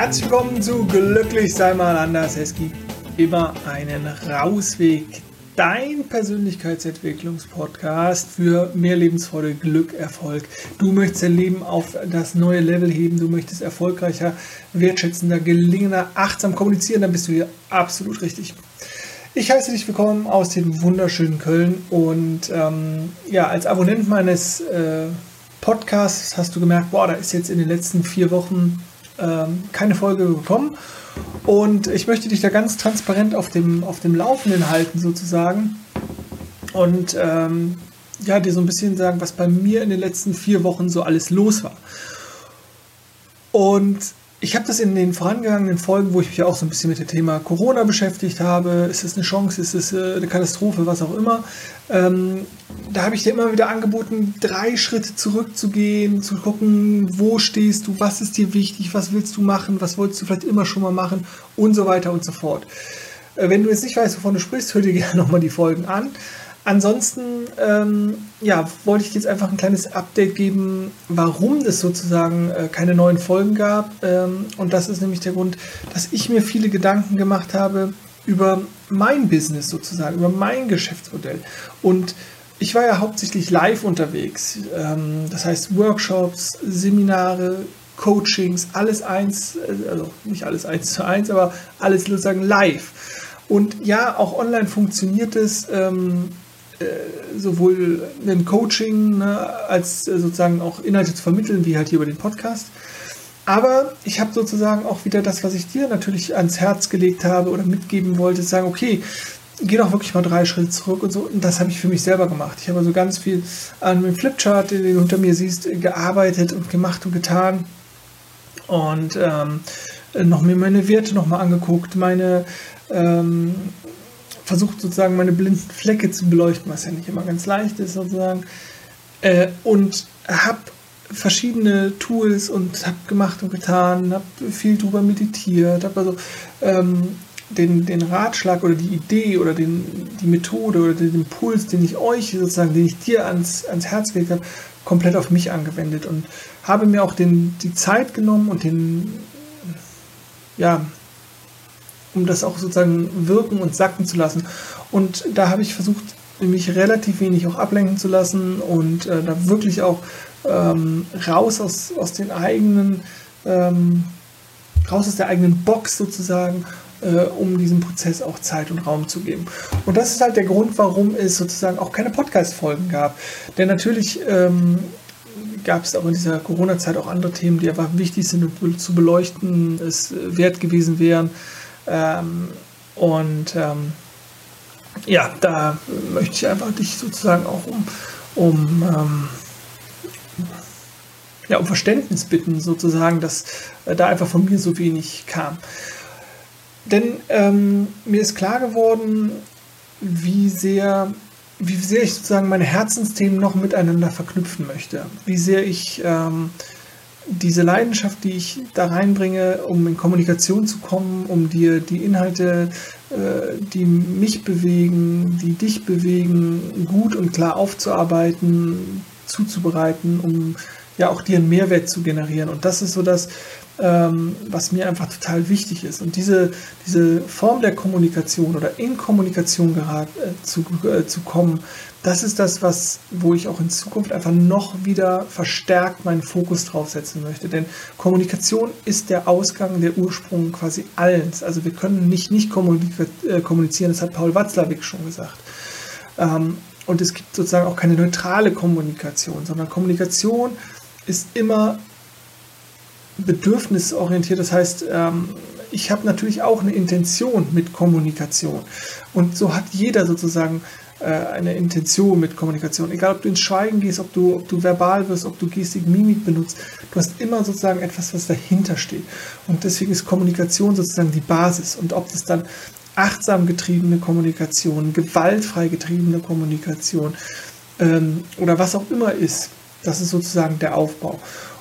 Herzlich willkommen zu Glücklich sei mal anders. Es gibt immer einen Rausweg. Dein Persönlichkeitsentwicklungspodcast für mehr Lebensfreude, Glück, Erfolg. Du möchtest dein Leben auf das neue Level heben. Du möchtest erfolgreicher, wertschätzender, gelingender, achtsam kommunizieren. Dann bist du hier absolut richtig. Ich heiße dich willkommen aus dem wunderschönen Köln und ähm, ja, als Abonnent meines äh, Podcasts hast du gemerkt, boah, da ist jetzt in den letzten vier Wochen ähm, keine Folge gekommen. Und ich möchte dich da ganz transparent auf dem, auf dem Laufenden halten, sozusagen. Und ähm, ja, dir so ein bisschen sagen, was bei mir in den letzten vier Wochen so alles los war. Und ich habe das in den vorangegangenen Folgen, wo ich mich auch so ein bisschen mit dem Thema Corona beschäftigt habe, ist es eine Chance, ist es äh, eine Katastrophe, was auch immer, ähm, da habe ich dir immer wieder angeboten, drei Schritte zurückzugehen, zu gucken, wo stehst du, was ist dir wichtig, was willst du machen, was wolltest du vielleicht immer schon mal machen und so weiter und so fort. Äh, wenn du jetzt nicht weißt, wovon du sprichst, hör dir gerne nochmal die Folgen an. Ansonsten ähm, ja, wollte ich jetzt einfach ein kleines Update geben, warum es sozusagen äh, keine neuen Folgen gab. Ähm, und das ist nämlich der Grund, dass ich mir viele Gedanken gemacht habe über mein Business sozusagen, über mein Geschäftsmodell. Und ich war ja hauptsächlich live unterwegs. Ähm, das heißt Workshops, Seminare, Coachings, alles eins, äh, also nicht alles eins zu eins, aber alles sozusagen live. Und ja, auch online funktioniert es. Ähm, äh, sowohl ein Coaching ne, als äh, sozusagen auch Inhalte zu vermitteln, wie halt hier über den Podcast. Aber ich habe sozusagen auch wieder das, was ich dir natürlich ans Herz gelegt habe oder mitgeben wollte, sagen, okay, geh doch wirklich mal drei Schritte zurück und so. Und das habe ich für mich selber gemacht. Ich habe also ganz viel an dem Flipchart, den du unter mir siehst, gearbeitet und gemacht und getan. Und ähm, noch mir meine Werte nochmal angeguckt, meine ähm, versucht sozusagen meine blinden Flecke zu beleuchten, was ja nicht immer ganz leicht ist sozusagen. Äh, und habe verschiedene Tools und habe gemacht und getan, habe viel drüber meditiert, habe also ähm, den, den Ratschlag oder die Idee oder den, die Methode oder den Impuls, den ich euch sozusagen, den ich dir ans, ans Herz gelegt habe, komplett auf mich angewendet und habe mir auch den, die Zeit genommen und den, ja, um das auch sozusagen wirken und sacken zu lassen. Und da habe ich versucht, mich relativ wenig auch ablenken zu lassen und äh, da wirklich auch ähm, raus aus, aus den eigenen, ähm, raus aus der eigenen Box sozusagen, äh, um diesem Prozess auch Zeit und Raum zu geben. Und das ist halt der Grund, warum es sozusagen auch keine Podcast-Folgen gab. Denn natürlich ähm, gab es auch in dieser Corona-Zeit auch andere Themen, die einfach wichtig sind zu beleuchten, es wert gewesen wären. Ähm, und ähm, ja, da möchte ich einfach dich sozusagen auch um, um, ähm, ja, um Verständnis bitten, sozusagen, dass äh, da einfach von mir so wenig kam. Denn ähm, mir ist klar geworden, wie sehr, wie sehr ich sozusagen meine Herzensthemen noch miteinander verknüpfen möchte. Wie sehr ich ähm, diese Leidenschaft, die ich da reinbringe, um in Kommunikation zu kommen, um dir die Inhalte, äh, die mich bewegen, die dich bewegen, gut und klar aufzuarbeiten, zuzubereiten, um ja auch dir einen Mehrwert zu generieren. Und das ist so das, ähm, was mir einfach total wichtig ist. Und diese, diese Form der Kommunikation oder in Kommunikation gerat, äh, zu, äh, zu kommen, das ist das, was, wo ich auch in Zukunft einfach noch wieder verstärkt meinen Fokus drauf setzen möchte. Denn Kommunikation ist der Ausgang, der Ursprung quasi allens. Also wir können nicht nicht äh, kommunizieren, das hat Paul Watzlawick schon gesagt. Ähm, und es gibt sozusagen auch keine neutrale Kommunikation, sondern Kommunikation ist immer bedürfnisorientiert. Das heißt, ähm, ich habe natürlich auch eine Intention mit Kommunikation. Und so hat jeder sozusagen äh, eine Intention mit Kommunikation. Egal, ob du ins Schweigen gehst, ob du, ob du verbal wirst, ob du Gestik, Mimik benutzt, du hast immer sozusagen etwas, was dahinter steht. Und deswegen ist Kommunikation sozusagen die Basis. Und ob das dann achtsam getriebene Kommunikation, gewaltfrei getriebene Kommunikation ähm, oder was auch immer ist, das ist sozusagen der Aufbau.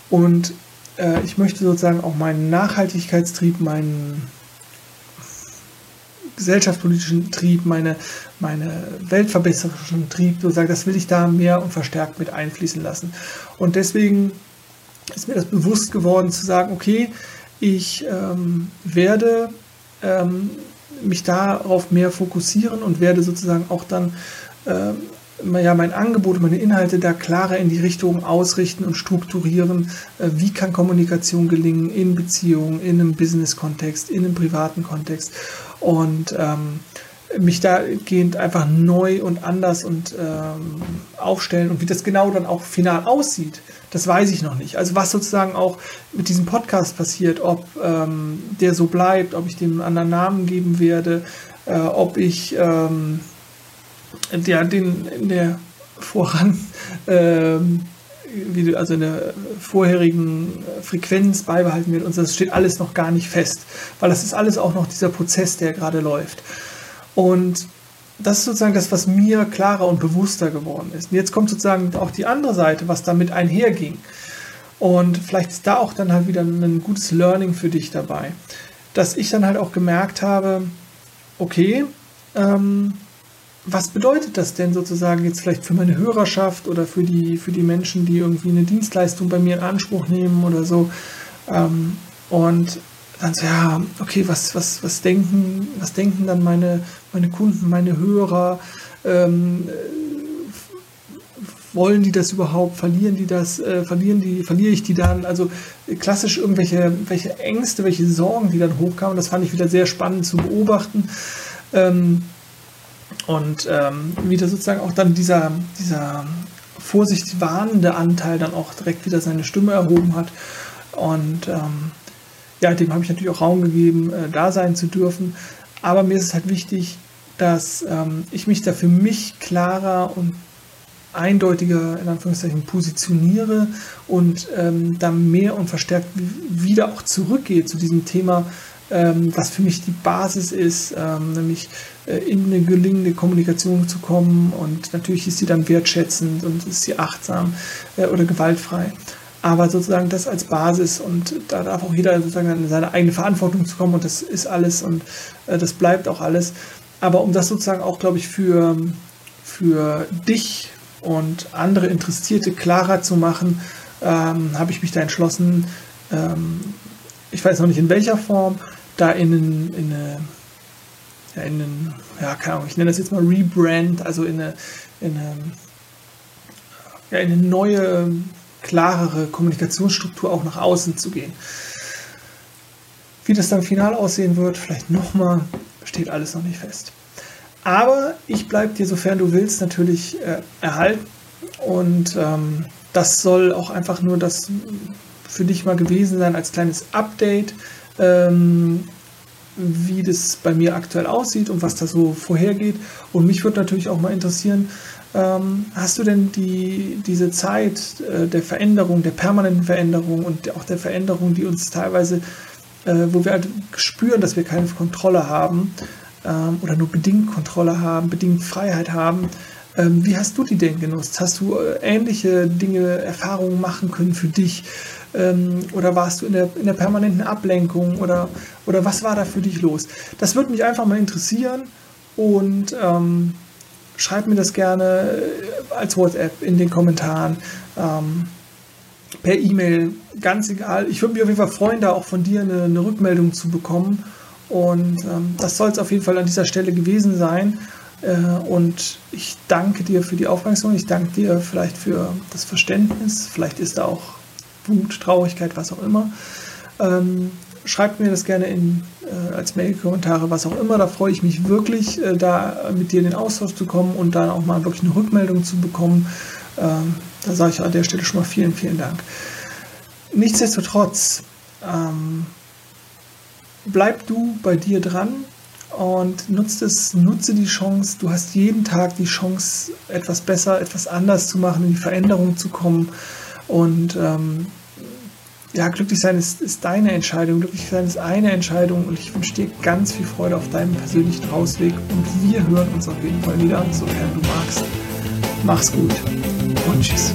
Und äh, ich möchte sozusagen auch meinen Nachhaltigkeitstrieb, meinen gesellschaftspolitischen Trieb, meine, meine weltverbesserischen Trieb, sozusagen, das will ich da mehr und verstärkt mit einfließen lassen. Und deswegen ist mir das bewusst geworden zu sagen, okay, ich ähm, werde ähm, mich darauf mehr fokussieren und werde sozusagen auch dann äh, ja, mein Angebot, meine Inhalte da klarer in die Richtung ausrichten und strukturieren. Äh, wie kann Kommunikation gelingen in Beziehungen, in einem Business-Kontext, in einem privaten Kontext und ähm, mich dahingehend einfach neu und anders und ähm, aufstellen und wie das genau dann auch final aussieht, das weiß ich noch nicht. Also was sozusagen auch mit diesem Podcast passiert, ob ähm, der so bleibt, ob ich dem einen anderen Namen geben werde, äh, ob ich ähm, der, den in der voran, ähm, also in der vorherigen Frequenz beibehalten wird. Und das steht alles noch gar nicht fest, weil das ist alles auch noch dieser Prozess, der gerade läuft. Und das ist sozusagen das, was mir klarer und bewusster geworden ist. Und jetzt kommt sozusagen auch die andere Seite, was damit einherging. Und vielleicht ist da auch dann halt wieder ein gutes Learning für dich dabei. Dass ich dann halt auch gemerkt habe, okay, ähm, was bedeutet das denn sozusagen jetzt vielleicht für meine Hörerschaft oder für die, für die Menschen, die irgendwie eine Dienstleistung bei mir in Anspruch nehmen oder so? Ähm, und dann so, ja, okay, was, was, was denken, was denken dann meine, meine Kunden, meine Hörer? Ähm, wollen die das überhaupt? Verlieren die das? Äh, verlieren die, verliere ich die dann? Also klassisch irgendwelche welche Ängste, welche Sorgen, die dann hochkamen. Das fand ich wieder sehr spannend zu beobachten. Ähm, und ähm, wieder sozusagen auch dann dieser, dieser Vorsicht warnende Anteil dann auch direkt wieder seine Stimme erhoben hat. Und ähm, ja, dem habe ich natürlich auch Raum gegeben, äh, da sein zu dürfen. Aber mir ist es halt wichtig, dass ähm, ich mich da für mich klarer und eindeutiger in Anführungszeichen positioniere und ähm, dann mehr und verstärkt wieder auch zurückgehe zu diesem Thema was für mich die Basis ist, ähm, nämlich äh, in eine gelingende Kommunikation zu kommen. Und natürlich ist sie dann wertschätzend und ist sie achtsam äh, oder gewaltfrei. Aber sozusagen das als Basis und da darf auch jeder sozusagen in seine eigene Verantwortung zu kommen und das ist alles und äh, das bleibt auch alles. Aber um das sozusagen auch, glaube ich, für, für dich und andere Interessierte klarer zu machen, ähm, habe ich mich da entschlossen, ähm, ich weiß noch nicht in welcher Form, da in, in, in eine, ja, in einen, ja, keine Ahnung, ich nenne das jetzt mal Rebrand, also in eine, in eine, ja, in eine neue, klarere Kommunikationsstruktur auch nach außen zu gehen. Wie das dann final aussehen wird, vielleicht nochmal, steht alles noch nicht fest. Aber ich bleibe dir, sofern du willst, natürlich äh, erhalten. Und ähm, das soll auch einfach nur das für dich mal gewesen sein als kleines Update ähm, wie das bei mir aktuell aussieht und was da so vorhergeht. Und mich würde natürlich auch mal interessieren, ähm, hast du denn die, diese Zeit äh, der Veränderung, der permanenten Veränderung und auch der Veränderung, die uns teilweise, äh, wo wir halt spüren, dass wir keine Kontrolle haben ähm, oder nur bedingt Kontrolle haben, bedingt Freiheit haben, ähm, wie hast du die denn genutzt? Hast du äh, ähnliche Dinge, Erfahrungen machen können für dich? Ähm, oder warst du in der, in der permanenten Ablenkung? Oder, oder was war da für dich los? Das würde mich einfach mal interessieren und ähm, schreib mir das gerne äh, als WhatsApp in den Kommentaren. Ähm, per E-Mail, ganz egal. Ich würde mich auf jeden Fall freuen, da auch von dir eine, eine Rückmeldung zu bekommen. Und ähm, das soll es auf jeden Fall an dieser Stelle gewesen sein. Äh, und ich danke dir für die Aufmerksamkeit, ich danke dir vielleicht für das Verständnis, vielleicht ist da auch Wut, Traurigkeit, was auch immer. Ähm, schreibt mir das gerne in, äh, als Mail-Kommentare, was auch immer. Da freue ich mich wirklich, äh, da mit dir in den Austausch zu kommen und dann auch mal wirklich eine Rückmeldung zu bekommen. Ähm, da sage ich an der Stelle schon mal vielen, vielen Dank. Nichtsdestotrotz, ähm, bleib du bei dir dran und nutzt es, nutze die Chance. Du hast jeden Tag die Chance, etwas besser, etwas anders zu machen, in die Veränderung zu kommen. Und ähm, ja, glücklich sein ist, ist deine Entscheidung, glücklich sein ist eine Entscheidung und ich wünsche dir ganz viel Freude auf deinem persönlichen Ausweg und wir hören uns auf jeden Fall wieder, sofern du magst. Mach's gut und tschüss.